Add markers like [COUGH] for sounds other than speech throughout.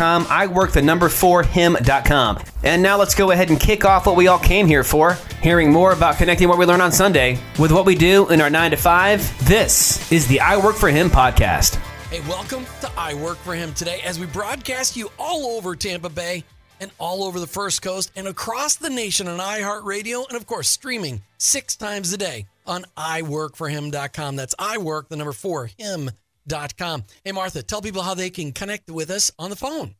I work the number for him.com. And now let's go ahead and kick off what we all came here for, hearing more about connecting what we learn on Sunday with what we do in our 9 to 5. This is the I Work for Him podcast. Hey, welcome to I Work for Him today as we broadcast you all over Tampa Bay and all over the First Coast and across the nation on iHeartRadio and, of course, streaming six times a day on iWorkForHim.com. That's iWork, the number four, him.com. Hey, Martha, tell people how they can connect with us on the phone.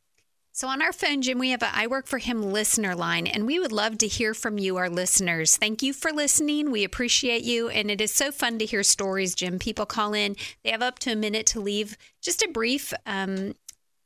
So on our phone, Jim, we have a I Work for Him listener line, and we would love to hear from you, our listeners. Thank you for listening. We appreciate you, and it is so fun to hear stories, Jim. People call in; they have up to a minute to leave just a brief um,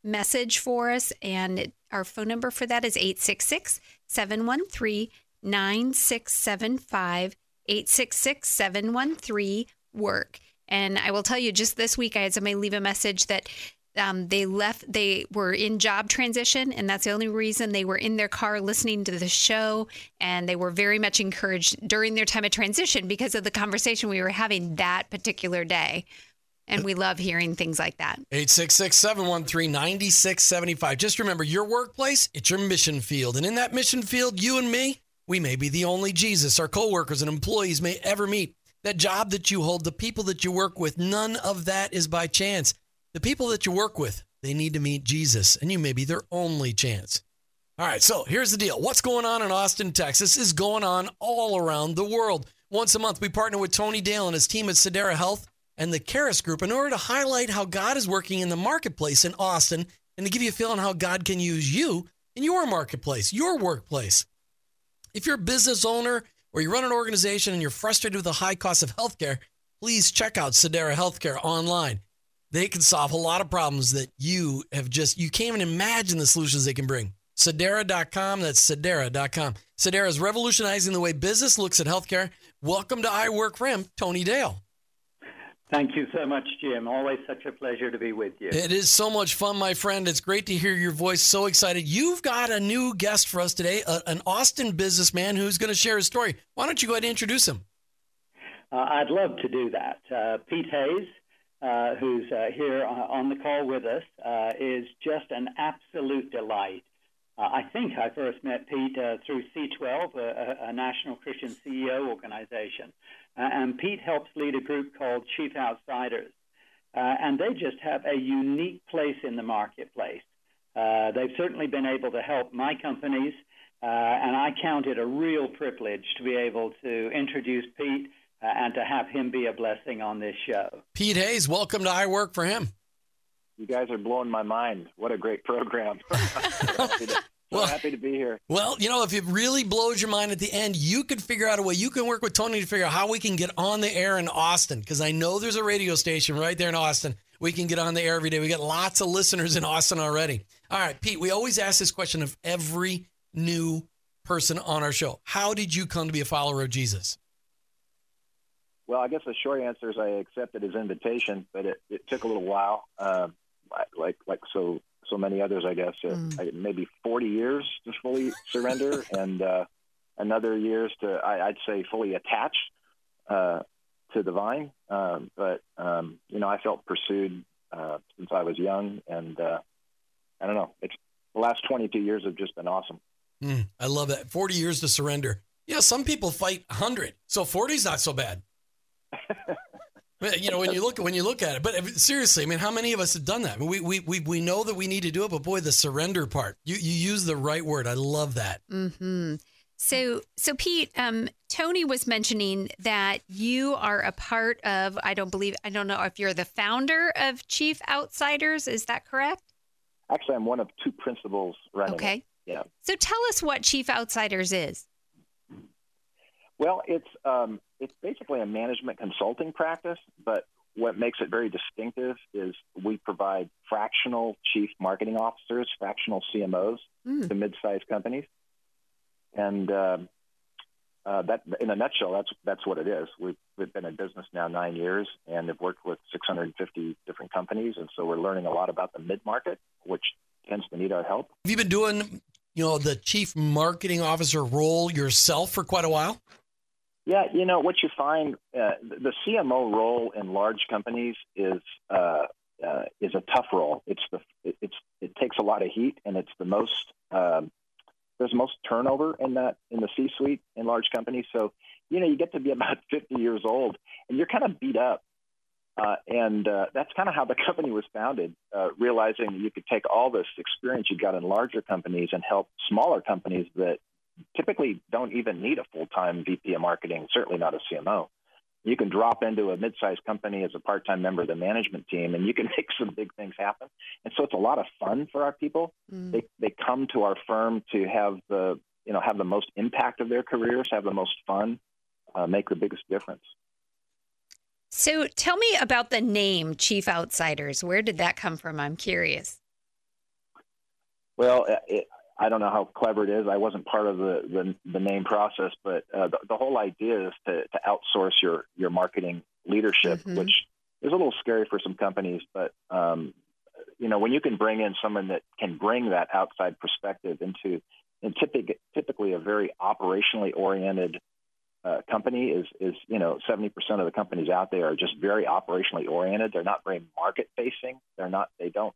message for us, and our phone number for that is 866 713 9675 866 713 work. And I will tell you, just this week, I had somebody leave a message that um, they left, they were in job transition, and that's the only reason they were in their car listening to the show. And they were very much encouraged during their time of transition because of the conversation we were having that particular day. And we love hearing things like that. 866 713 9675. Just remember your workplace, it's your mission field. And in that mission field, you and me, we may be the only Jesus our coworkers and employees may ever meet. That job that you hold, the people that you work with, none of that is by chance. The people that you work with, they need to meet Jesus, and you may be their only chance. All right, so here's the deal. What's going on in Austin, Texas is going on all around the world. Once a month, we partner with Tony Dale and his team at Sedera Health and the Karis Group in order to highlight how God is working in the marketplace in Austin and to give you a feeling how God can use you in your marketplace, your workplace. If you're a business owner or you run an organization and you're frustrated with the high cost of healthcare, please check out Sedera Healthcare online. They can solve a lot of problems that you have just, you can't even imagine the solutions they can bring. Sedera.com, that's Sedera.com. Sedera is revolutionizing the way business looks at healthcare. Welcome to I Work for Tony Dale. Thank you so much, Jim. Always such a pleasure to be with you. It is so much fun, my friend. It's great to hear your voice. So excited. You've got a new guest for us today, a, an Austin businessman who's going to share his story. Why don't you go ahead and introduce him? Uh, I'd love to do that. Uh, Pete Hayes, uh, who's uh, here on the call with us, uh, is just an absolute delight. Uh, I think I first met Pete through C12, a, a, national Christian CEO organization. Uh, and Pete helps lead a group called Chief Outsiders. Uh, and they just have a unique place in the marketplace. Uh, they've certainly been able to help my companies, and I count it a real privilege to be able to introduce Pete uh, and to have him be a blessing on this show. Pete Hayes, welcome to I Work for Him. You guys are blowing my mind. What a great program. [LAUGHS] [LAUGHS] [LAUGHS] happy to, so well, happy to be here. Well, you know, if it really blows your mind at the end, you could figure out a way. You can work with Tony to figure out how we can get on the air in Austin because I know there's a radio station right there in Austin. We can get on the air every day. We got lots of listeners in Austin already. All right, Pete, we always ask this question of every new person on our show. How did you come to be a follower of Jesus? Well, I guess the short answer is I accepted his invitation, but it, it took a little while. Um, like like so so many others, I guess. Uh, mm. maybe 40 years to fully surrender, [LAUGHS] and uh, another years to I, would say fully attached uh, to the vine. Um, but um, you know, I felt pursued uh, since I was young, and uh, I don't know. It's the last 22 years have just been awesome. Mm, I love that. 40 years to surrender. Yeah, some people fight 100, so 40 is not so bad. [LAUGHS] you know, when you look when you look at it, but seriously, I mean, how many of us have done that? we, we we we know that we need to do it, but boy, the surrender part, you you use the right word. I love that. Hmm. So, so Pete, um, Tony was mentioning that you are a part of. I don't believe. I don't know if you're the founder of Chief Outsiders. Is that correct? Actually, I'm one of two principals running. Okay. It. Yeah. So tell us what Chief Outsiders is. Well, it's um, it's basically a management consulting practice, but what makes it very distinctive is we provide fractional chief marketing officers, fractional CMOs mm. to mid-sized companies, and uh, uh, that, in a nutshell, that's that's what it is. We've, we've been in business now nine years, and have worked with 650 different companies, and so we're learning a lot about the mid-market, which tends to need our help. Have you been doing, you know, the chief marketing officer role yourself for quite a while? Yeah, you know what you find uh, the CMO role in large companies is uh, uh, is a tough role. It's the it's it takes a lot of heat and it's the most um, there's most turnover in that in the C-suite in large companies. So you know you get to be [LAUGHS] about 50 years old and you're kind of beat up. Uh, and uh, that's kind of how the [LAUGHS] company was founded, uh, realizing you could take all this experience you got in larger companies and help smaller companies that typically don't even need a full-time VP of marketing, certainly not a CMO. You can drop into a mid-sized company as a part-time member of the management team, and you can [LAUGHS] make some big things happen. And so it's a lot of fun for our people. Mm. They they come to our firm to have the you know have the most impact of their careers, have the most fun, uh, make the biggest difference. So tell me about the name Chief Outsiders. Where did that come from? I'm curious. Well, it, I don't know how clever it is. I wasn't part of the the, the name process, but uh, the, the, whole idea is to, to outsource your your marketing leadership, mm-hmm. which is a little scary for some companies. But um, you know, when you can bring in someone that can bring that outside perspective into, and typically typically a very operationally oriented uh, company is is you know 70% of the companies out there are just very operationally oriented. They're not very market facing. They're not. They don't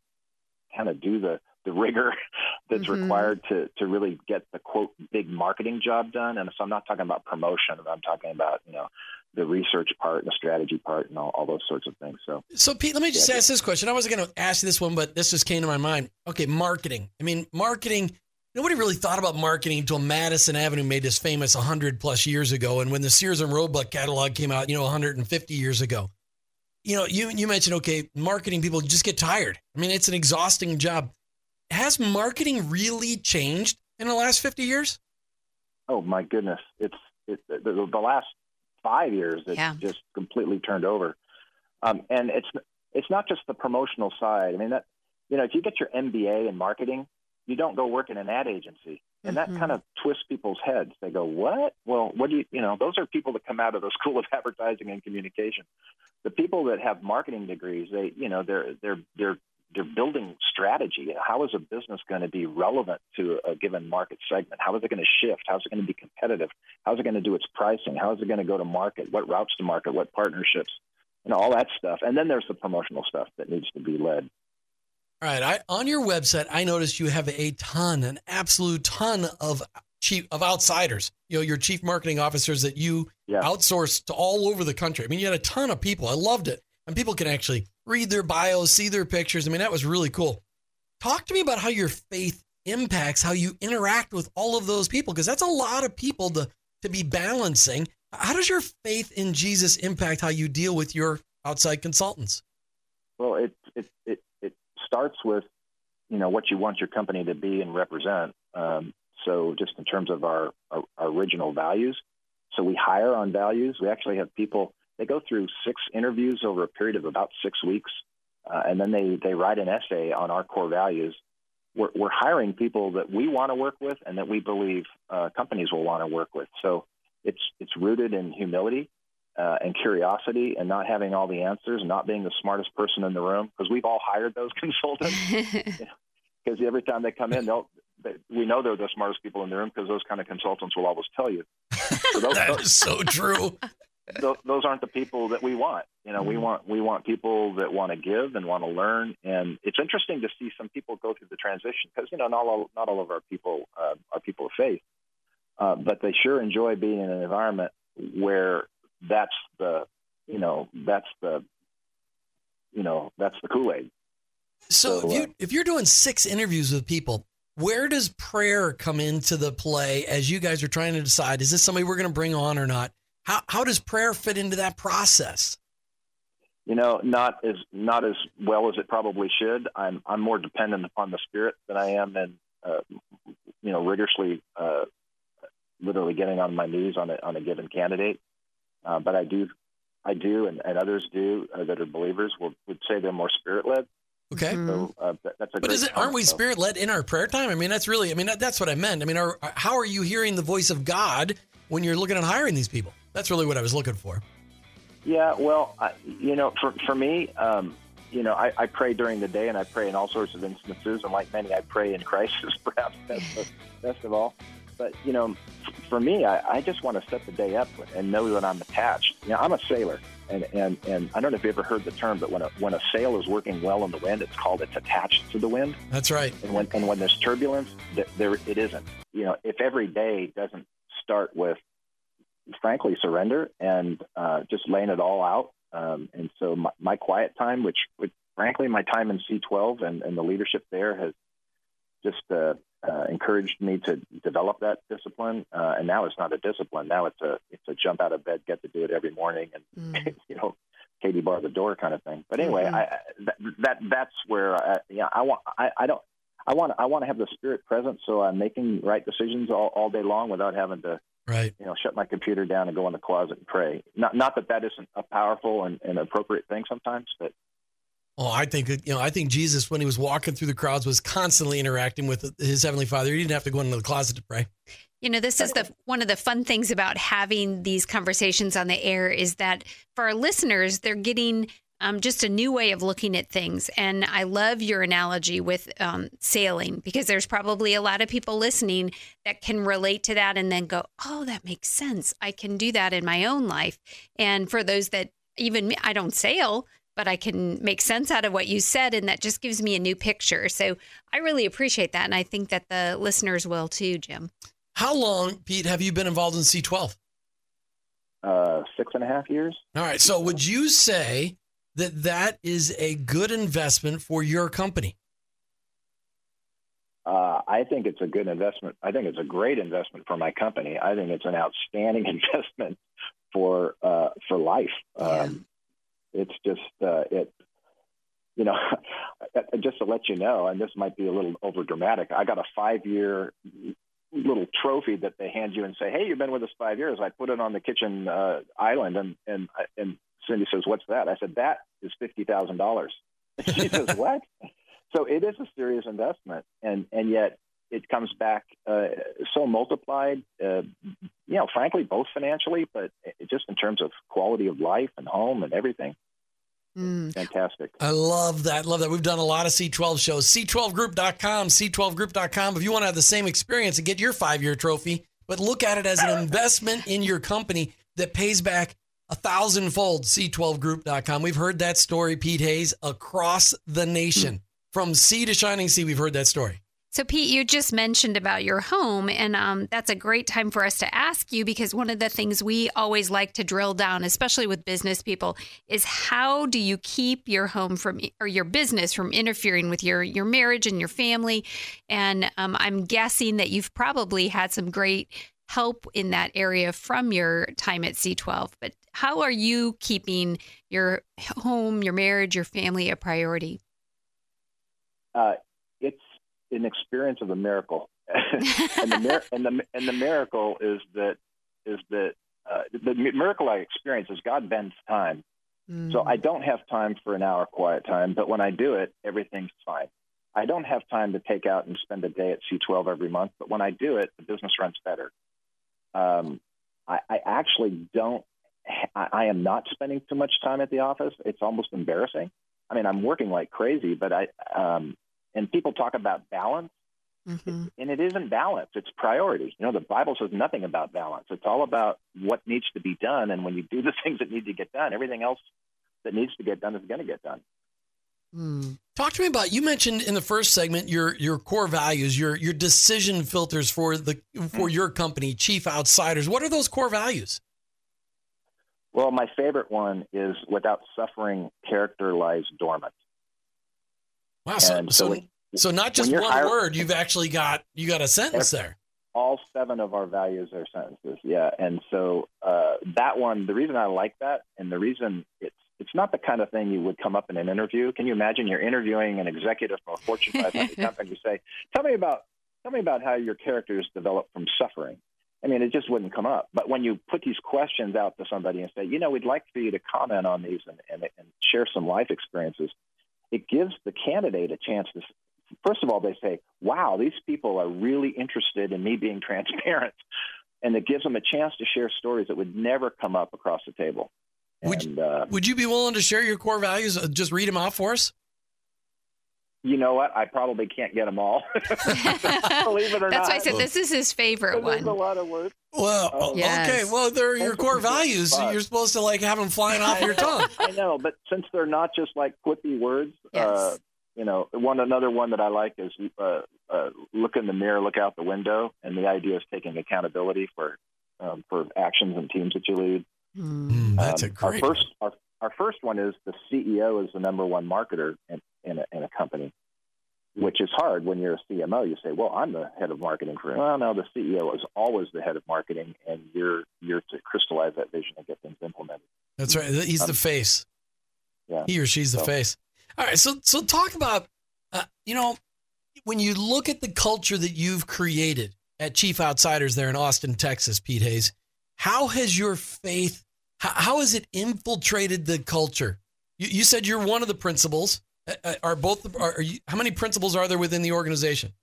kind of do the the rigor [LAUGHS] that's mm-hmm. required to to really get the quote big marketing job done. And so I'm not talking about promotion. I'm talking about you know the research part and the strategy part and all, all those sorts of things. So, so Pete, let me just yeah, ask this question. I wasn't going to ask you this one, but this just came to my mind. Okay, marketing. I mean, marketing. Nobody really thought about marketing until Madison Avenue made this famous 100 plus years ago, and when the Sears and Roebuck catalog came out, you know, 150 years ago. You know, you you mentioned okay, marketing people just get tired. I mean, it's an exhausting job has marketing really changed in the last 50 years? Oh my goodness. It's it, the, the, last five years, it's yeah. just completely turned over. Um, and it's, it's not just the promotional side. I mean, that, you know, if you get your MBA in marketing, you don't go work in an ad agency. And mm-hmm. that kind of twists people's heads. They go, "What? Well, what do you? You know, those are people that come out of the [LAUGHS] School of Advertising and Communication. The people that have marketing degrees, they, you know, they're they're they're they're building strategy. How is a business going to be relevant to a given market segment? How is it going to shift? How is it going to be competitive? How is it going to do its pricing? How is it going to go to market? What routes to market? What partnerships? And all that stuff. And then there's the promotional stuff that needs to be led. All right. I, on your website, I noticed you have a ton, an absolute ton of chief of outsiders. You know, your chief marketing officers that you yeah. outsource to all over the country. I mean, you had a ton of people. I loved it, and people can actually read their bios, see their pictures. I mean, that was really cool. Talk to me about how your faith impacts how you interact with all of those people, because that's a lot of people to, to be balancing. How does your faith in Jesus impact how you deal with your outside consultants? Well, it, it, it, it starts with, you know, what you want your company to be and represent. Um, so just in terms of our, our, our original values. So we hire on values. We actually have people they go through six interviews over a period of about six weeks, uh, and then they, they write an essay on our core values. We're, we're hiring people that we want to work with and that we believe uh, companies will want to work with. So it's, it's rooted in humility uh, and curiosity and not having all the answers and not being the smartest person in the room because we've all hired those [LAUGHS] consultants. [LAUGHS] [LAUGHS] Because every time they come in, they'll, they, we know they're the smartest people in the room because those kind of consultants will always tell you. So those, that is so true th- those aren't the people that we want. You know, we mm-hmm. want we want people that want to give and want to learn. And it's interesting to see some people go through the transition because you know not all not all of our people uh, are people of faith, uh, but they sure enjoy being in an environment where that's the you know that's the you know that's the Kool Aid. So, so, if you uh, if you're doing six interviews with people, Where does prayer come into the play as you guys are trying to decide is this somebody we're going to bring on or not? How how does prayer fit into that process? You know, not as not as well as it probably should. I'm I'm more dependent upon the Spirit than I am in uh, you know rigorously, uh, literally getting on my knees on a on a given candidate. Uh, but I do, I do, and, and others do uh, that are believers will, would say they're more Spirit led. Okay. So uh, that, that's a. But is it aren't we spirit led in our prayer time? I mean, that's really I mean that, that's what I meant. I mean, are, how are you hearing the voice of God when you're looking at hiring these people? That's really what I was looking for. Yeah, well, I, you know, for for me, um, you know, I, I pray during the day and I pray in all sorts of instances, and like many, I pray in crisis, [LAUGHS] perhaps best of, best of all. But you know, for me, I, I just want to set the day up and know that I'm attached. You know, I'm a sailor, and and and I don't know if you ever heard the term, but when a when a sail is working well in the wind, it's called it's attached to the wind. That's right. And when and when there's turbulence, th- there it isn't. You know, if every day doesn't start with, frankly, surrender and uh, just laying it all out. Um, and so my, my quiet time, which, which frankly, my time in C12 and, and the leadership there has just uh, uh, encouraged me to develop that discipline. Uh, and now it's not a discipline. Now it's a it's a jump out of bed, get to do it every morning, and [LAUGHS] you know, Katie bar the door kind of thing. But anyway, Mhm. I, that, that that's where I, yeah I want I, I don't I want I want to have the spirit present so I'm making right decisions all, all day long without having to Right. you know shut my computer down and go in the closet and pray. Not not that that isn't a powerful and, and appropriate thing sometimes, but Oh, I think that, you know, I think Jesus, when he was walking through the crowds, was constantly interacting with his heavenly Father. He didn't have to go into the closet to pray. You know, this is the one of the fun things about having these conversations on the air is that for our listeners, they're getting um, just a new way of looking at things. And I love your analogy with um, sailing because there's probably a lot of people listening that can relate to that and then go, "Oh, that makes sense. I can do that in my own life." And for those that even I don't sail, but I can make sense out of what you said, and that just gives me a new picture. So I really appreciate that, and I think that the listeners will too, Jim. How long, Pete, have you been involved in C12? uh, six and a half years. All right. So would you say that that is a good investment for your company? Uh, I think it's a good investment. I think it's a great investment for my company. I think it's an outstanding [LAUGHS] investment for uh, for life. Um, It's just uh, it. You know, [LAUGHS] just to let you know, and this might be a little over dramatic. I got a five year little trophy that they hand you and say, "Hey, you've been with us five years." I put it on the kitchen uh, island, and and and Cindy says, "What's that?" I said, "That is fifty thousand dollars." [LAUGHS] She says, [LAUGHS] "What?" So it is a serious investment, and and yet it comes back uh, so multiplied. Uh, you know, frankly, both financially, but just in terms of quality of life and home and everything. Mm. Fantastic. I love that. Love that. We've done a lot of C12 shows. C12group.com, C12group.com. If you want to have the same experience and get your five year trophy, but look at it as an [LAUGHS] investment in your company that pays back a thousandfold, C12group.com. We've heard that story, Pete Hayes, across the nation. From sea to shining sea, we've heard that story. So, Pete, you just mentioned about your home, and um, that's a great time for us to ask you because one of the things we always like to drill down, especially with business people, is how do you keep your home from or your business from interfering with your your marriage and your family? And um, I'm guessing that you've probably had some great help in that area from your time at C12. But how are you keeping your home, your marriage, your family a priority? Uh, it's an experience of a miracle, [LAUGHS] and the mir- and the and the miracle is that is that uh, the miracle I experience is God bends time. So I don't have time for an hour quiet time, but when I do it, everything's fine. I don't have time to take out and spend a day at C12 every month, but when I do it, the business runs better. Um, I, I actually don't. I, I am not spending too much time at the office. It's almost embarrassing. I mean, I'm working like crazy, but I um, and people talk about balance, Mhm. and it isn't balance. It's priority. You know, the Bible says nothing about balance. It's all about what needs to be done, and when you do the [LAUGHS] things that need to get done, everything else that needs to get done is going to get done. Mm. Talk to me about you mentioned in the first segment your your core values, your your decision filters for the for your company, Chief Outsiders. What are those core values? Well, my favorite one is without suffering, character lies dormant. Wow. So, so, so it- So not just one hired- word, you've actually got you got a sentence there. all seven of our values are sentences. Yeah, and so uh, that one, the reason I like that, and the reason it's it's not the kind of thing you would come up in an interview. Can you imagine you're interviewing an executive from a Fortune 500 [LAUGHS] company? You say, "Tell me about tell me about how your characters developed from suffering." I mean, it just wouldn't come up. But when you put these questions out to somebody and say, "You know, we'd like for you to comment on these and, and, and share some life experiences," it gives the candidate a chance to first of all, they say, wow, these people are really interested in me being [LAUGHS] transparent. And it gives them a chance to share stories that would never come up across the table. Would and uh, Would you be willing to share your core values? Uh, Just read them out for us. you know what? I probably can't get them all. [LAUGHS] Believe it or That's not. That's why I said this is his favorite There's a lot of work. Well, Oh. Yes. okay. Well, they're your core values. So you're supposed to like have them flying off your [LAUGHS] tongue. I know, but since they're not just like quippy words, Yes. uh, you know, one another one that I like is uh, uh, look in the mirror, look out the window, and the idea is taking accountability for um, for actions and teams that you lead. Mm, that's a Um, our great. first our, our first one is the CEO is the number one marketer in, in, a, in a company, which is hard when you're a CMO. You say, "Well, I'm the head of marketing for." Well, no, the CEO is always the head of marketing, and you're you're to crystallize that vision and get things implemented. That's right. He's the Um, face. Yeah. He or she's the So- face. All right. So so talk about uh, you know when you look at the culture that you've created at Chief Outsiders there in Austin, Texas, Pete Hayes. How has your faith? How, how has it infiltrated the culture? You, you said you're one of the principals. Uh, uh, Are both? Are, are you, how many principals are there within the organization?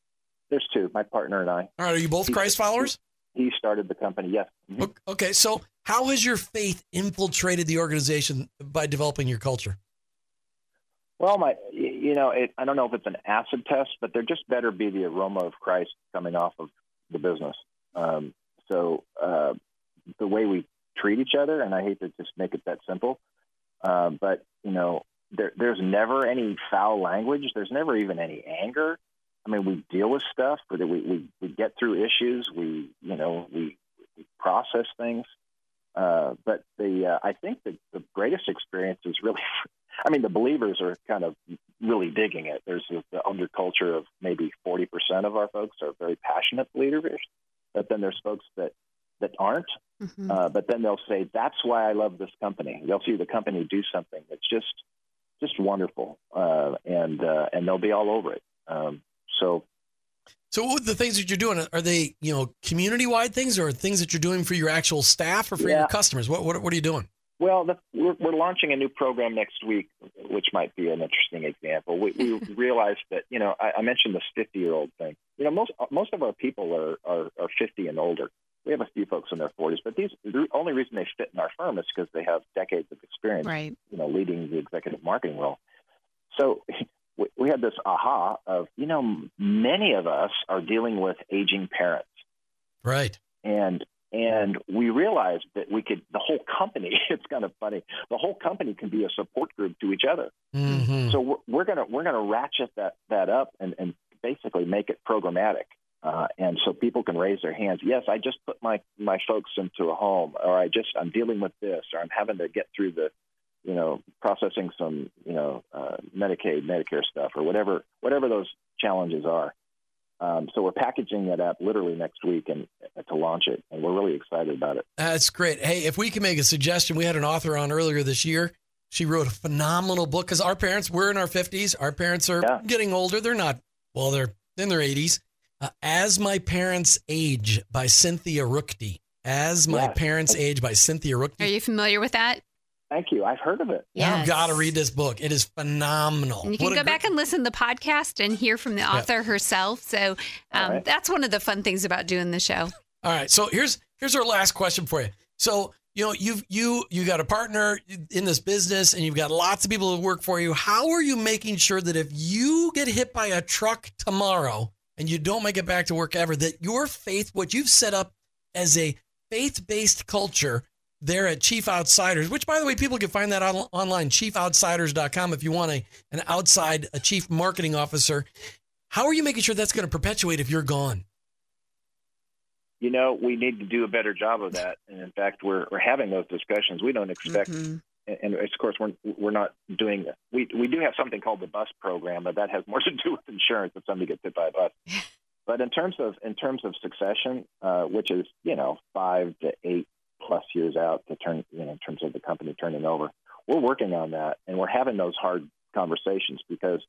There's two. My partner and I. All right. Are you both Christ followers? He started the company. Yes. Mhm. Ok- Okay, so how has your faith infiltrated the organization by developing your culture? Well, my, you know, it, I don't know if it's an acid test, but there just better be the aroma of Christ coming off of the business. Um, so uh, the way we treat each other, and I hate to just make it that simple, uh, but you know, there, there's never any foul language. There's never even any anger. I mean, we deal with stuff, but we we, we get through issues. We you know we, we process things. Uh, but the uh, I think the, the greatest experience is really [LAUGHS] I mean, the believers are kind of really digging it. There's the the underculture of maybe 40% of our folks are very passionate believers, but then there's folks that that aren't. Mhm. Uh, but then they'll say, "That's why I love this company." They'll see the company do something that's just just wonderful, uh, and uh, and they'll be all over it. Um, so So, what the things that you're doing are they, you know, community-wide things, or things that you're doing for your actual staff or for Yeah. your customers? What, what, what are you doing? Well, the, we're, we're launching a new program next week, which might be an interesting example. We, we [LAUGHS] realized that, you know, I, I mentioned this 50 year old thing. You know, most most of our people are, are, are 50 and older. We have a few folks in their 40s, but these the only reason they fit in our firm is because they have decades of experience, Right. you know, leading the executive marketing role. So we, we had this aha of, you know, many of us are dealing with aging parents Right. and and we realized that we could the whole company [LAUGHS] it's kind of funny the whole company can be a support group to each other hmm so we're, we're gonna we're gonna ratchet that that up and and basically make it programmatic uh, and so people can raise their hands yes i just put my my folks into a home or i just i'm dealing with this or i'm having to get through the you know processing some you know uh, medicaid medicare stuff or whatever whatever those challenges are um, so we're packaging that up literally next week and uh, to launch it, and we're really excited about it. That's great. Hey, if we can make a suggestion, we had an author on earlier this year. She wrote a phenomenal book because our parents, we're in our 50s. Our parents are Yeah. getting older. They're not, well, they're in their 80s. Uh, As My Parents Age by Cynthia Rookty. As My Yes. Parents Age by Cynthia Are you familiar with that? Thank you. I've heard of it. Yes. You've got to read this book. It is phenomenal. And you can What a go gr- back and listen to the podcast and hear from the author herself. So um, right. that's one of the fun things about doing the show. All right. So here's here's our last question for you. So you know you've you you got a partner in this business and you've got lots of people who work for you. How are you making sure that if you get hit by a truck tomorrow and you don't make it back to work ever, that your faith, what you've set up as a faith based culture there at Chief Outsiders, which by the way, people can find that on, online, chiefoutsiders.com if you want a, an outside, a chief marketing officer. How are you making sure that's going to perpetuate if you're gone? You know, we need to do a better job of that. And in fact, we're, we're having those discussions. We don't expect Mhm. And of course we're we're not doing we we do have something called the bus program, but that has more [LAUGHS] to do with insurance if somebody gets hit by a bus. [LAUGHS] but in terms of in terms of succession, uh, which is you know five to eight plus years out to turn you know in terms of the company turning over, we're working on that and we're having those hard conversations because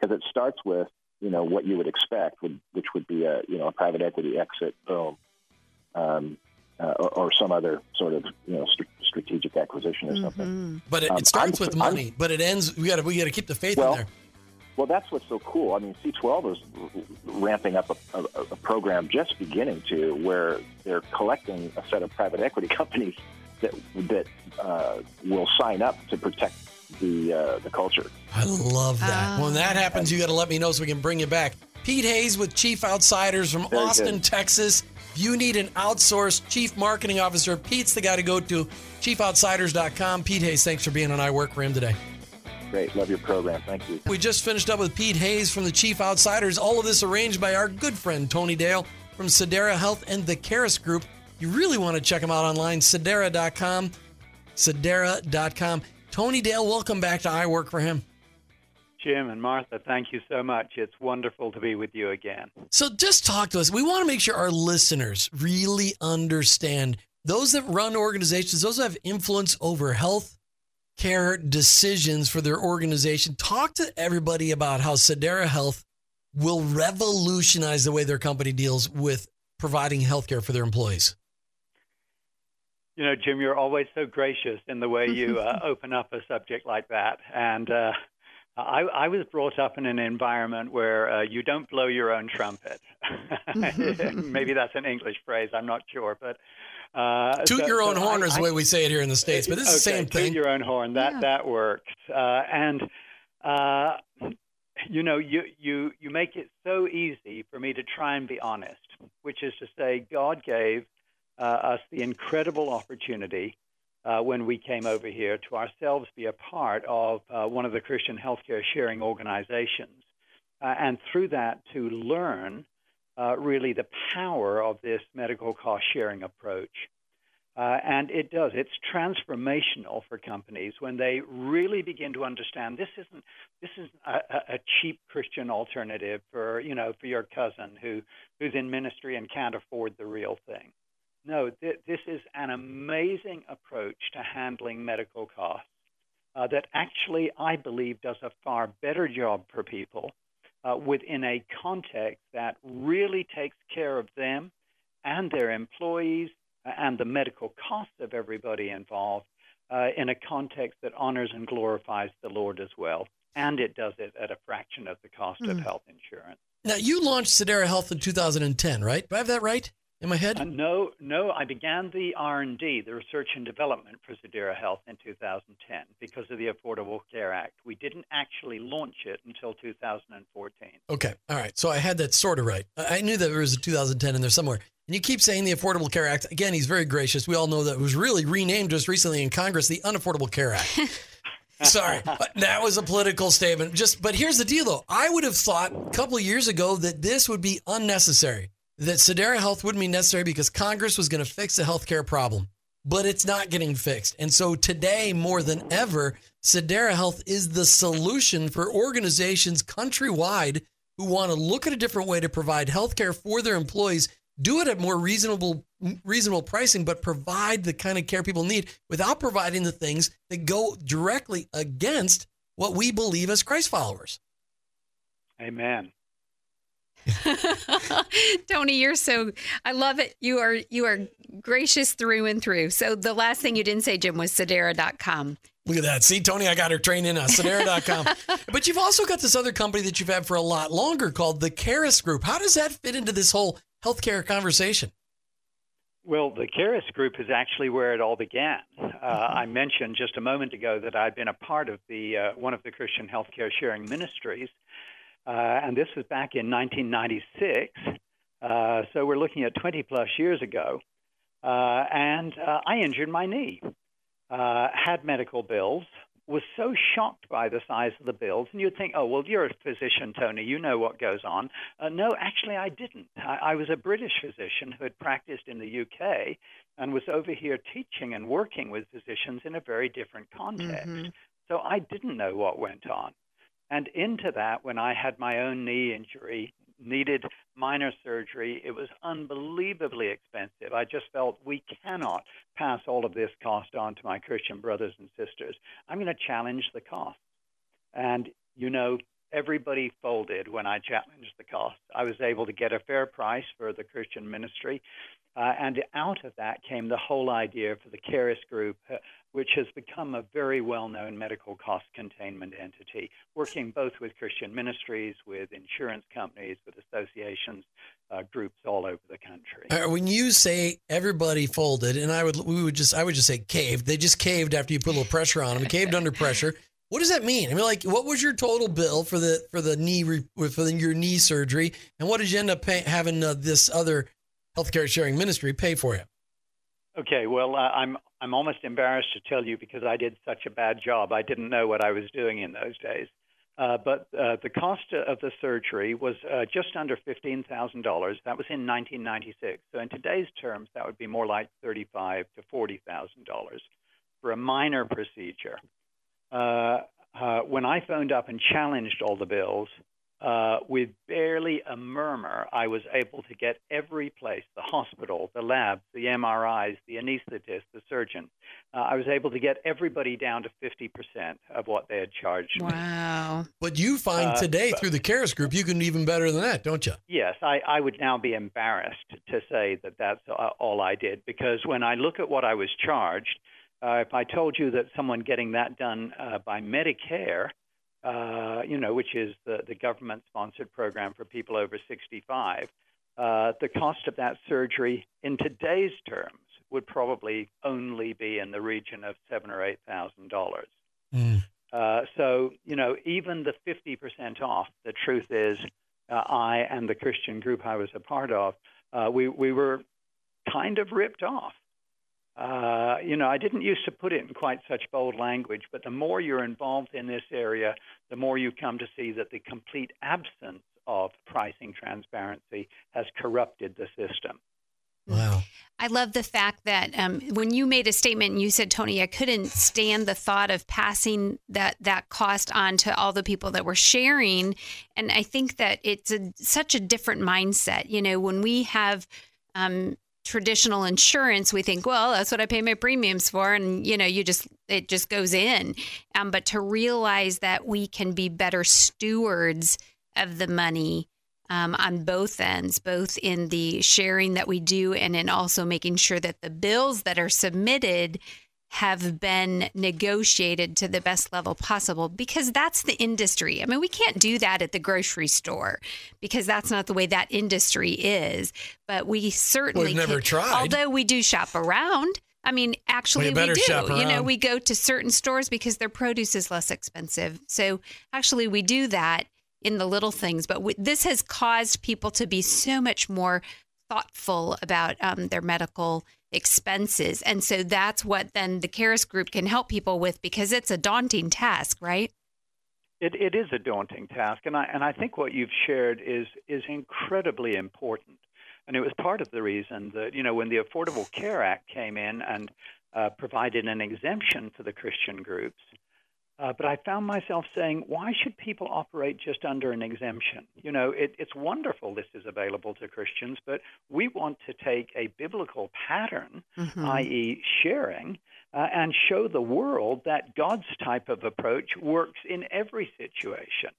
because it starts with you know what you would expect, which would be a you know a private equity exit, boom, um, uh, or, or, some other sort of you know st- strategic acquisition or something. Mm-hmm. But it, it starts I'm, with money, I'm, but it ends. We got to we got to keep the faith well, in there. Well, that's what's so cool. I mean, C12 is ramping up a, a, a program just beginning to where they're collecting a set of private equity [LAUGHS] companies that that uh, will sign up to protect the uh, the culture. I love that. Uh, when that happens, you got to let me know so we can bring you back. Pete Hayes with Chief Outsiders from Austin, good. Texas. If you need an outsourced chief marketing officer, Pete's the guy to go to. ChiefOutsiders.com. Pete Hayes, thanks for being on I Work for Him today. Great. Love your program. Thank you. We just finished up with Pete Hayes from the Chief Outsiders. All of this arranged by our good friend Tony Dale from Sedera Health and the Karis Group. You really want to check them out online, sedera.com. Sedera.com. Tony Dale, welcome back to I Work for Him. Jim and Martha, thank you so much. It's wonderful to be with you again. So, just talk to us. We want to make sure our listeners really understand those that run organizations, those that have influence over health care decisions for their organization. Talk to everybody about how Sedera Health will revolutionize the way their company deals with providing health care for their employees. You know, Jim, you're always so gracious in the way you uh, [LAUGHS] open up a subject like that. And uh, I, I, was brought up in an environment where uh, you don't blow your own trumpet. [LAUGHS] Maybe that's an English phrase, I'm not sure. But uh, toot so, your own so horn I, is the way we say it here in the states, but this okay, is the same thing. Toot your own horn. That yeah. that works. Uh, and uh, you know, you you you make it so easy for me to try and be honest, which is to say, God gave uh, us the incredible opportunity uh, when we came over here to ourselves be a part of uh, one of the Christian healthcare sharing organizations. Uh, and through that, to learn uh, really the power of this medical cost sharing approach. Uh, and it does. It's transformational for companies when they really begin to understand this isn't this is a, a, cheap Christian alternative for you know for your cousin who who's in ministry and can't afford the real thing. No, th- this is an amazing approach to handling medical costs uh, that actually, I believe, does a far better job for people uh, within a context that really takes care of them and their employees uh, and the medical costs of everybody involved uh, in a context that honors and glorifies the Lord as well. And it does it at a fraction of the cost mm. of hmm. health insurance. Now, you launched Sedera Health in 2010, right? Do I have that right? In my head? Uh, no, no. I began the R&D, the research and development for Sedera Health in 2010 because of the Affordable Care Act. We didn't actually launch it until 2014. Okay, all right. So I had that sort of right. I knew that there was a 2010 in there somewhere. And you keep saying the Affordable Care Act. Again, he's very gracious. We all know that it was really renamed just recently in Congress the Unaffordable Care Act. [LAUGHS] Sorry, that was a political statement. Just, but here's the deal, though. I would have thought a couple of years ago that this would be unnecessary that Sedera Health wouldn't be necessary because Congress was going to fix the healthcare problem, but it's not getting fixed. And so today, more than ever, Sedera Health is the solution for organizations countrywide who want to look at a different way to provide healthcare for their employees, do it at more reasonable reasonable pricing, but provide the kind of care people need without providing the things that go directly against what we believe as Christ followers. Amen. [LAUGHS] Tony, you're so I love it. You are you are gracious through and through. So the last thing you didn't say, Jim, was Sedera.com. Look at that. See, Tony, I got her trained in uh, Sedera.com. [LAUGHS] but you've also got this other company that you've had for a lot longer called the Karis Group. How does that fit into this whole healthcare conversation? Well, the Karis Group is actually where it all began. Uh, I mentioned just a moment ago that I'd been a part of the uh, one of the Christian healthcare sharing ministries, uh, and this was back in 1996. Uh, so we're looking at 20 plus years ago. Uh, and I injured my knee, had medical bills, was so shocked by the size of the bills, and you'd think, oh, well, you're a physician, Tony, you know what goes on. Uh, no, actually, I didn't. I, I was a British physician who had practiced in the UK and was over here teaching and working with physicians in a very different context. Mm-hmm. So I didn't know what went on. And into that, when I had my own knee injury, needed minor surgery. It was unbelievably expensive. I just felt we cannot pass all of this cost on to my Christian brothers and sisters. I'm going to challenge the cost. And, you know, everybody folded when I challenged the cost. I was able to get a fair price for the Christian ministry. Uh, and out of that came the whole idea for the Karis Group, uh, which has become a very well known medical cost containment entity, working both with Christian ministries, with insurance companies, with associations, uh, groups all over the country. When you say everybody folded, and I would we would just I would just say caved. They just caved after you put a little pressure on them. caved under pressure. What does that mean? I mean, like, what was your total bill for the for the knee for the, your knee surgery, and what did you end up pay, having uh, this other healthcare sharing ministry pay for you? Okay, well, uh, I'm I'm almost embarrassed to tell you because I did such a bad job. I didn't know what I was doing in those days. Uh, but uh, the cost of the surgery was uh, just under $15,000. That was in 1996. So in today's terms, that would be more like 35 to $40,000 for a minor procedure. Uh, uh, when I phoned up and challenged all the bills, uh, with barely a murmur, I was able to get every place the hospital, the labs, the MRIs, the anesthetist, the surgeon. Uh, I was able to get everybody down to 50% of what they had charged wow. me. But you find uh, today but, through the Karis Group, you can do even better than that, don't you? Yes. I, I would now be embarrassed to say that that's all I did because when I look at what I was charged, uh, if I told you that someone getting that done uh, by Medicare uh, you know, which is the, the government sponsored program for people over 65, uh, the cost of that surgery in today's terms would probably only be in the region of seven or eight thousand dollars. Mm. Uh, so you know, even the 50% off. The truth is, uh, I and the Christian group I was a part of, uh, we we were kind of ripped off. Uh, you know, I didn't used to put it in quite such bold language, but the more you're involved in this area, the more you come to see that the complete absence of pricing transparency has corrupted the system. Wow. I love the fact that um, when you made a statement and you said, Tony, I couldn't stand the thought of passing that that cost on to all the people that were sharing, and I think that it's a, such a different mindset. You know, when we have um, traditional insurance, we think, well, that's what I pay my premiums for, and you know, you just it just goes in. Um, but to realize that we can be better stewards of the money um, on both ends, both in the sharing that we do, and in also making sure that the bills that are submitted have been negotiated to the best level possible because that's the industry. I mean, we can't do that at the grocery store because that's not the way that industry is. But we certainly We've never can, tried. Although we do shop around. I mean, actually, well, we do. You know, we go to certain stores because their produce is less expensive. So actually, we do that in the little things. But we, this has caused people to be so much more thoughtful about um, their medical expenses. And so that's what then the Karis Group can help people with because it's a daunting task, right? It, it is a daunting task, and I and I think what you've shared is is incredibly important, and it was part of the reason that you know when the Affordable Care Act came in and uh, provided an exemption for the Christian groups, uh, but I found myself saying, why should people operate just under an exemption? You know, it, it's wonderful this is available to Christians, but we want to take a biblical pattern, mm-hmm. i.e., sharing, uh, and show the world that God's type of approach works in every situation.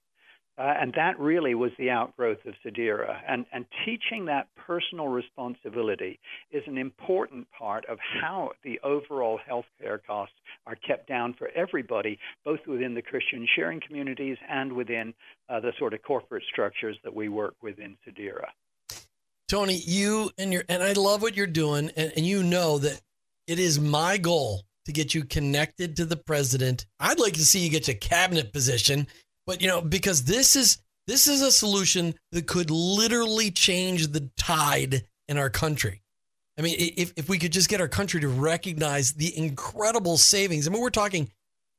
Uh, and that really was the outgrowth of Sedera. And, and teaching that personal responsibility is an important part of how the overall healthcare costs are kept down for everybody, both within the Christian sharing communities and within uh, the sort of corporate structures that we work with in Sedera. Tony, you and your and I love what you're doing, and, and you know that it is my goal to get you connected to the president. I'd like to see you get to cabinet position but you know, because this is this is a solution that could literally change the tide in our country. I mean, if, if we could just get our country to recognize the incredible savings. I mean, we're talking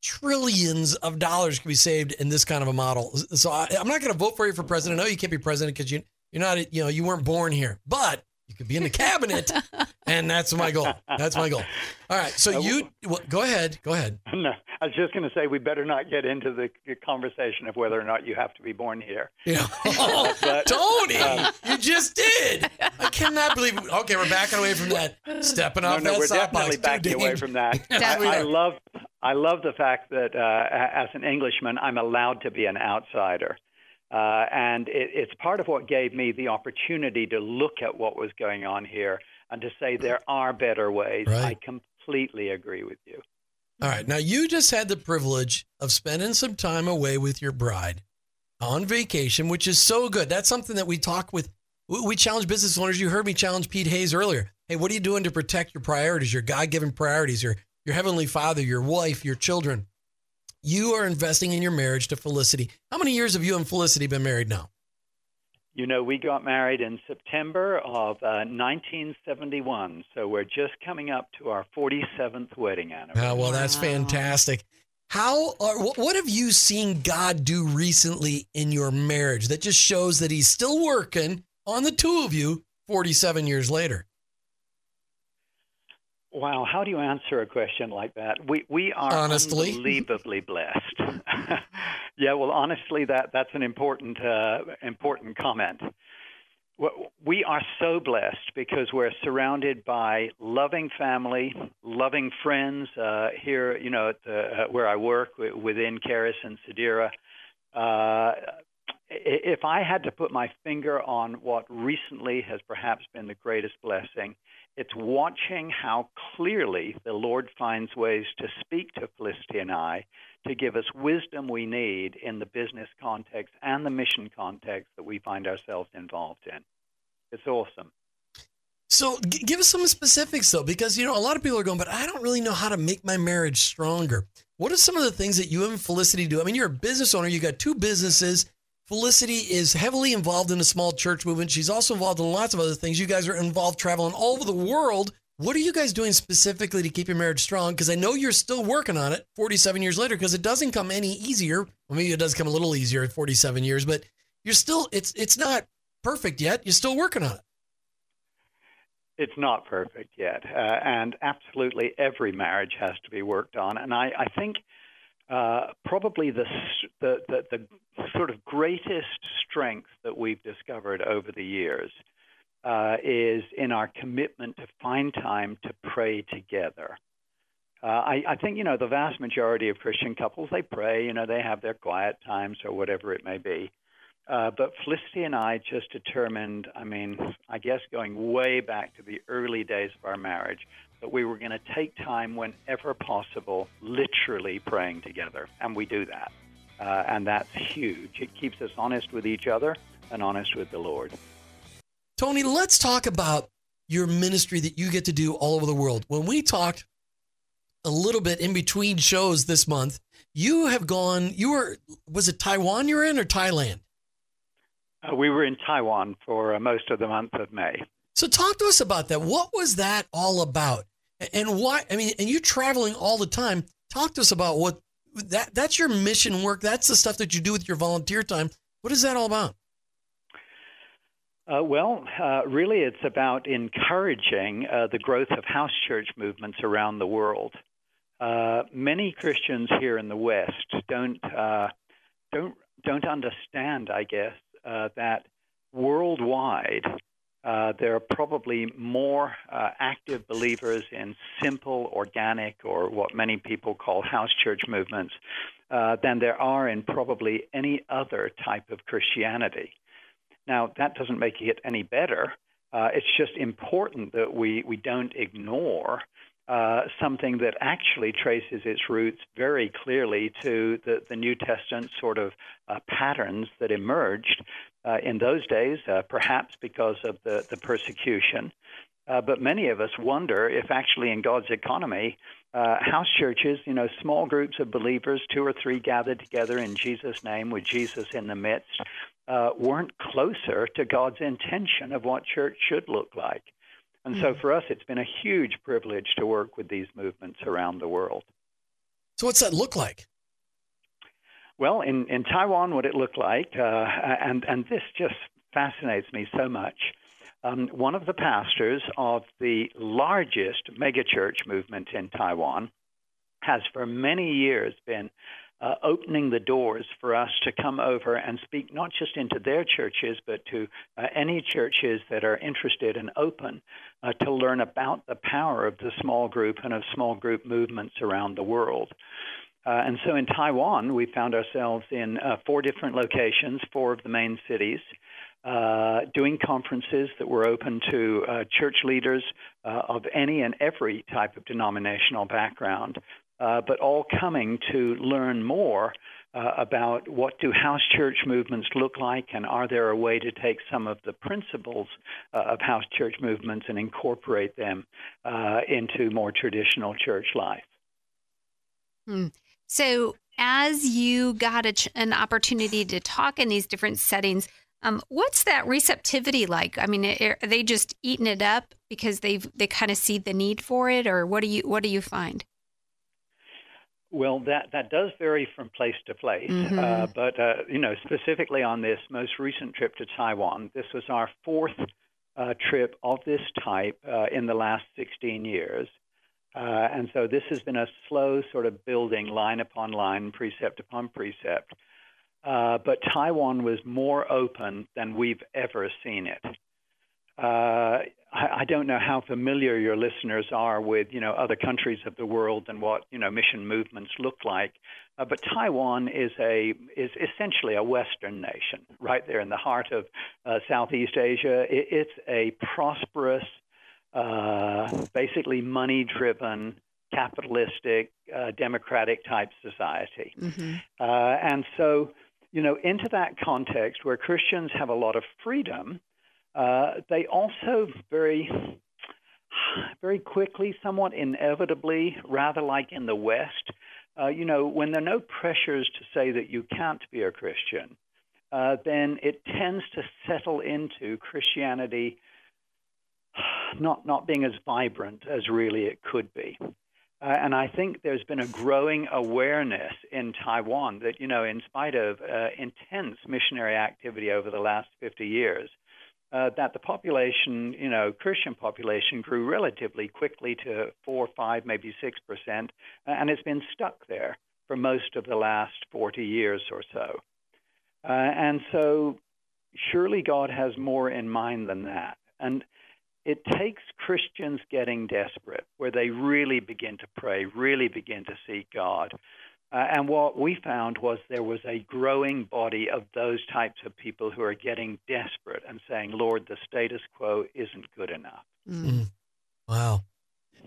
trillions of dollars can be saved in this kind of a model. So I, am not going to vote for you for president. No, you can't be president because you you're not you know you weren't born here, but you could be in the cabinet, [LAUGHS] and that's my goal. That's my goal. All right. So you well, go ahead. Go ahead. [LAUGHS] No, I was just going to say we better not get into the conversation of whether or not you have to be born here. Yeah. [LAUGHS] [LAUGHS] Oh, but, Tony, um, you just did. I cannot believe. Okay, we're backing away from that. Stepping off no, no, that we're definitely backing away from that. I, I love I love the fact that uh, as an Englishman, I'm allowed to be an outsider. Uh, and it, it's part of what gave me the opportunity to look at what was going on here and to say there are better ways. Right. I completely agree with you. All right. Now, you just had the privilege of spending some time away with your bride on vacation, which is so good. That's something that we talk with. We challenge business owners. You heard me challenge Pete Hayes earlier. Hey, what are you doing to protect your priorities, your God given priorities, your your heavenly father, your wife, your children. You are investing in your marriage to Felicity. How many years have you and Felicity been married now? You know, we got married in September of uh, 1971, so we're just coming up to our 47th wedding anniversary. Oh, well, that's wow. fantastic. How or what have you seen God do recently in your marriage that just shows that He's still working on the two of you 47 years later? Wow, how do you answer a question like that? We we are honestly unbelievably blessed. [LAUGHS] yeah, well, honestly, that that's an important uh, important comment. We are so blessed because we're surrounded by loving family, loving friends uh, here. You know, the, uh, where I work within Karis and Sedera. Uh, if I had to put my finger on what recently has perhaps been the greatest blessing, it's watching how clearly the Lord finds ways to speak to Felicity and I to give us wisdom we need in the business context and the mission context that we find ourselves involved in. It's awesome. So, g- give us some specifics though, because you know a lot of people are going, but I don't really know how to make my marriage stronger. What are some of the things that you and Felicity do? I mean, you're a business owner. You got two businesses. Felicity is heavily involved in the small church movement. She's also involved in lots of other things. You guys are involved traveling all over the world. What are you guys doing specifically to keep your marriage strong? Because I know you're still working on it 47 years later, because it doesn't come any easier. Well, maybe it does come a little easier at 47 years, but you're still, it's, it's not perfect yet. You're still working on it. It's not perfect yet. Uh, and absolutely every marriage has to be worked on. And I, I think uh, probably the, the, the, the, sort of greatest strength that we've discovered over the years uh, is in our commitment to find time to pray together. Uh, I, I think, you know, the vast majority of Christian couples, they pray, you know, they have their quiet times or whatever it may be. Uh, but Felicity and I just determined, I mean, I guess going way back to the early days of our marriage, that we were going to take time whenever possible, literally praying together. And we do that. Uh, and that's huge. It keeps us honest with each other and honest with the Lord. Tony, let's talk about your ministry that you get to do all over the world. When we talked a little bit in between shows this month, you have gone, you were, was it Taiwan you were in or Thailand? Uh, we were in Taiwan for uh, most of the month of May. So talk to us about that. What was that all about? And why? I mean, and you're traveling all the time. Talk to us about what that that's your mission work. That's the stuff that you do with your volunteer time. What is that all about? Uh, well, uh, really, it's about encouraging uh, the growth of house church movements around the world. Uh, many Christians here in the West don't uh, don't don't understand, I guess, uh, that worldwide uh, there are probably more uh, active believers in simple, organic, or what many people call house church movements uh, than there are in probably any other type of Christianity. Now, that doesn't make it any better. Uh, it's just important that we, we don't ignore uh, something that actually traces its roots very clearly to the, the New Testament sort of patterns that emerged uh, in those days, uh, perhaps because of the, the persecution. Uh, but many of us wonder if actually in God's economy, uh, house churches, you know, small groups of believers, two or three gathered together in Jesus' name with Jesus in the midst, uh, weren't closer to God's intention of what church should look like. And so mm. for us, it's been a huge privilege to work with these movements around the world. So, what's that look like? Well, in, in Taiwan, what it looked like, uh, and, and this just fascinates me so much. Um, one of the pastors of the largest megachurch movement in Taiwan has for many years been uh, opening the doors for us to come over and speak not just into their churches, but to uh, any churches that are interested and open uh, to learn about the power of the small group and of small group movements around the world. Uh, and so in Taiwan, we found ourselves in uh, four different locations, four of the main cities. Uh, doing conferences that were open to uh, church leaders uh, of any and every type of denominational background, uh, but all coming to learn more about what do house church movements look like, and are there a way to take some of the principles of house church movements and incorporate them into more traditional church life. Hmm. So, as you got ch- an opportunity to talk in these different settings, um, what's that receptivity like? I mean, are they just eating it up because they've they kind of see the need for it, or what do you what do you find? Well, that that does vary from place to place, mm-hmm. uh, but uh, you know, specifically on this most recent trip to Taiwan, this was our fourth uh, trip of this type uh, in the last 16 years. Uh, and so this has been a slow sort of building line upon line, precept upon precept. Uh, but Taiwan was more open than we've ever seen it. Uh, I, don't know how familiar your listeners are with, you know, other countries of the world and what you know mission movements look like. Uh, but Taiwan is a is essentially a Western nation, right there in the heart of uh, Southeast Asia. It, it's a prosperous, uh, basically money-driven, capitalistic, uh, democratic type society, mm-hmm. and so you know, into that context where Christians have a lot of freedom, uh, they also very, very quickly, somewhat inevitably, rather like in the West, uh, you know, when there are no pressures to say that you can't be a Christian, uh, then it tends to settle into Christianity not not being as vibrant as really it could be. Uh, and I think there's been a growing awareness in Taiwan that, you know, in spite of uh, intense missionary activity over the last 50 years, uh, that the population, you know, Christian population grew relatively quickly to four, five, maybe six percent, uh, and it's been stuck there for most of the last 40 years or so. Uh, and so, surely God has more in mind than that. And it takes Christians getting desperate, where they really begin to pray, really begin to seek God. Uh, and what we found was there was a growing body of those types of people who are getting desperate and saying, Lord, the status quo isn't good enough. Mm. Wow.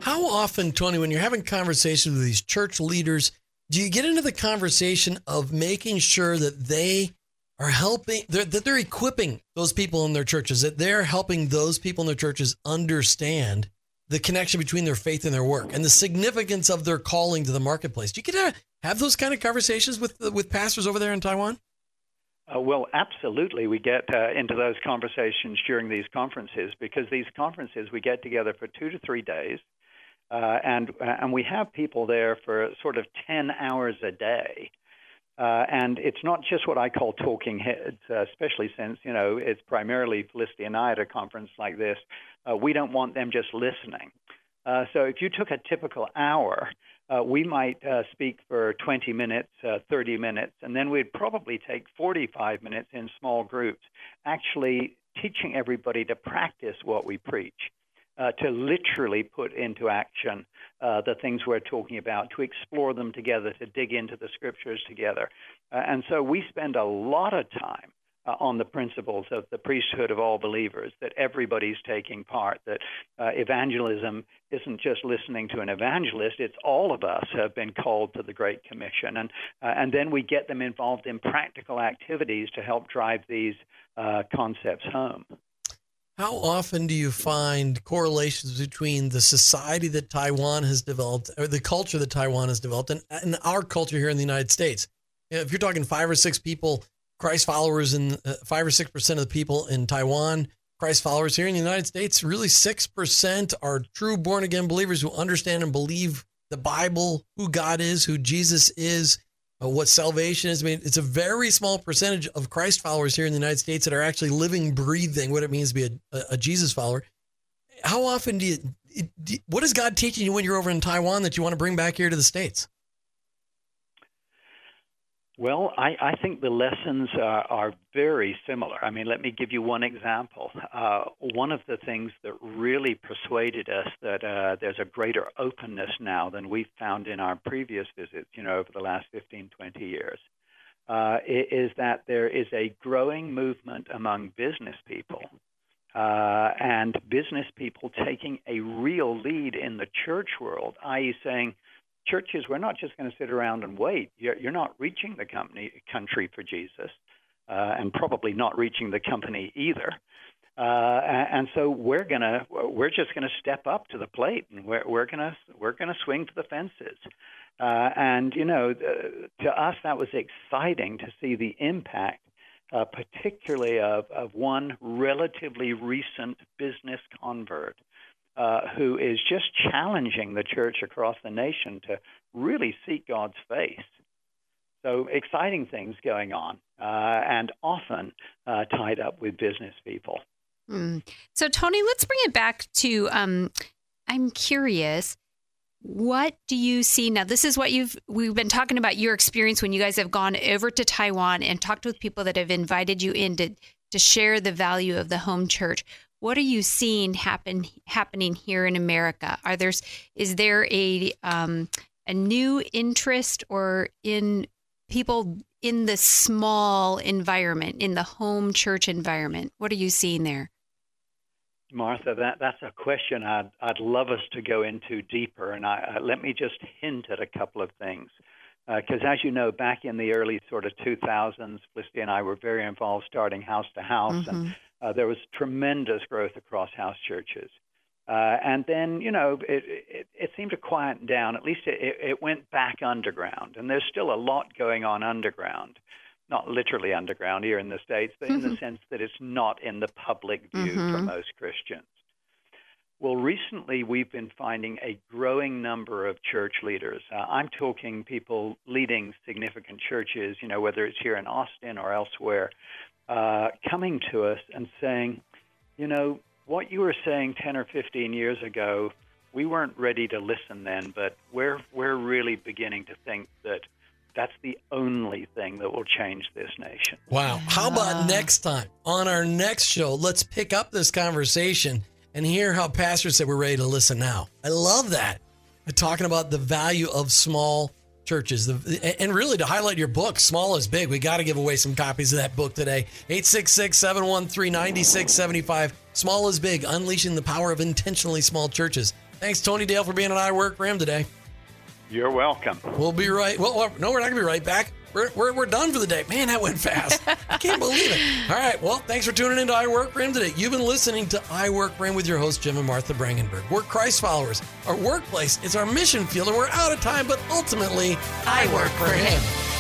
How often, Tony, when you're having conversations with these church leaders, do you get into the conversation of making sure that they are helping they're, that they're equipping those people in their churches that they're helping those people in their churches understand the connection between their faith and their work and the significance of their calling to the marketplace do you get to have those kind of conversations with with pastors over there in taiwan uh, well, absolutely. We get uh, into those conversations during these conferences because these conferences we get together for two to three days, uh, and and we have people there for sort of ten hours a day. Uh, and it's not just what I call talking heads, uh, especially since you know it's primarily Felicity and I at a conference like this. Uh, we don't want them just listening. Uh, so if you took a typical hour, uh, we might uh, speak for 20 minutes, 30 minutes, and then we'd probably take 45 minutes in small groups, actually teaching everybody to practice what we preach to literally put into action uh, the things we're talking about, to explore them together, to dig into the scriptures together. Uh, and so we spend a lot of time uh, on the principles of the priesthood of all believers, that everybody's taking part, that uh, evangelism isn't just listening to an evangelist, it's all of us have been called to the Great Commission. And, uh, and then we get them involved in practical activities to help drive these uh, concepts home. How often do you find correlations between the society that Taiwan has developed, or the culture that Taiwan has developed, and, and our culture here in the United States? If you're talking five or six people, Christ followers, and uh, five or six percent of the people in Taiwan, Christ followers here in the United States, really six percent are true born again believers who understand and believe the Bible, who God is, who Jesus is, what salvation is. I mean, it's a very small percentage of Christ followers here in the United States that are actually living, breathing what it means to be a, a Jesus follower. How often do you, do, what is God teaching you when you're over in Taiwan that you want to bring back here to the States? Well, I, I think the lessons are, are, very similar. I mean, let me give you one example. Uh, one of the things that really persuaded us that uh, there's a greater openness now than we've found in our previous visits, you know, over the last 15, 20 years, uh, is that there is a growing movement among business people uh, and business people taking a real lead in the church world, i.e., saying, churches, we're not just going to sit around and wait. You're, you're not reaching the company, country for Jesus, uh, and probably not reaching the company either. Uh, and so we're gonna we're just gonna step up to the plate and we're we're gonna we're gonna swing for the fences. Uh, and you know, to us that was exciting to see the impact, uh, particularly of of one relatively recent business convert uh, who is just challenging the church across the nation to really seek God's face. So exciting things going on, uh, and often uh, tied up with business people. Mm. So Tony, let's bring it back to. Um, I'm curious. What do you see now? This is what you've we've been talking about your experience when you guys have gone over to Taiwan and talked with people that have invited you in to to share the value of the home church. What are you seeing happen happening here in America? Are there's is there a um, a new interest or in people in the small environment, in the home church environment? What are you seeing there? Martha, that, that's a question I'd, I'd love us to go into deeper. And I, uh, let me just hint at a couple of things. Because uh, as you know, back in the early sort of 2000s, Felicity and I were very involved starting house to house. Mm-hmm. And uh, there was tremendous growth across house churches. Uh, and then, you know, it, it, it seemed to quiet down. At least it, it went back underground. And there's still a lot going on underground. Not literally underground here in the States, but mm-hmm. in the mm-hmm. sense that it's not in the public view mm-hmm. for most Christians. Well, recently we've been finding a growing number of church leaders. Uh, I'm talking people leading significant churches, you know, whether it's here in Austin or elsewhere, uh, coming to us and saying, you know, what you were saying 10 or 15 years ago, we weren't ready to listen then, but we're, we're really beginning to think that that's the only thing that will change this nation. Wow. How about next time on our next show? Let's pick up this conversation and hear how pastors said we're ready to listen now. I love that. We're talking about the value of small churches. and really to highlight your book, Small is Big, we got to give away some copies of that book today. 866 713 9675. Small is Big, Unleashing the Power of Intentionally Small Churches. Thanks, Tony Dale, for being on I Work for Him today. You're welcome. We'll be right. Well, no, we're not going to be right back. We're, we're, we're done for the day. Man, that went fast. I can't believe it. [LAUGHS] All right. Well, thanks for tuning in to I Work for Him today. You've been listening to I Work for Him with your host, Jim and Martha Brangenberg. We're Christ followers. Our workplace is our mission field, and we're out of time, but ultimately, I work for Him.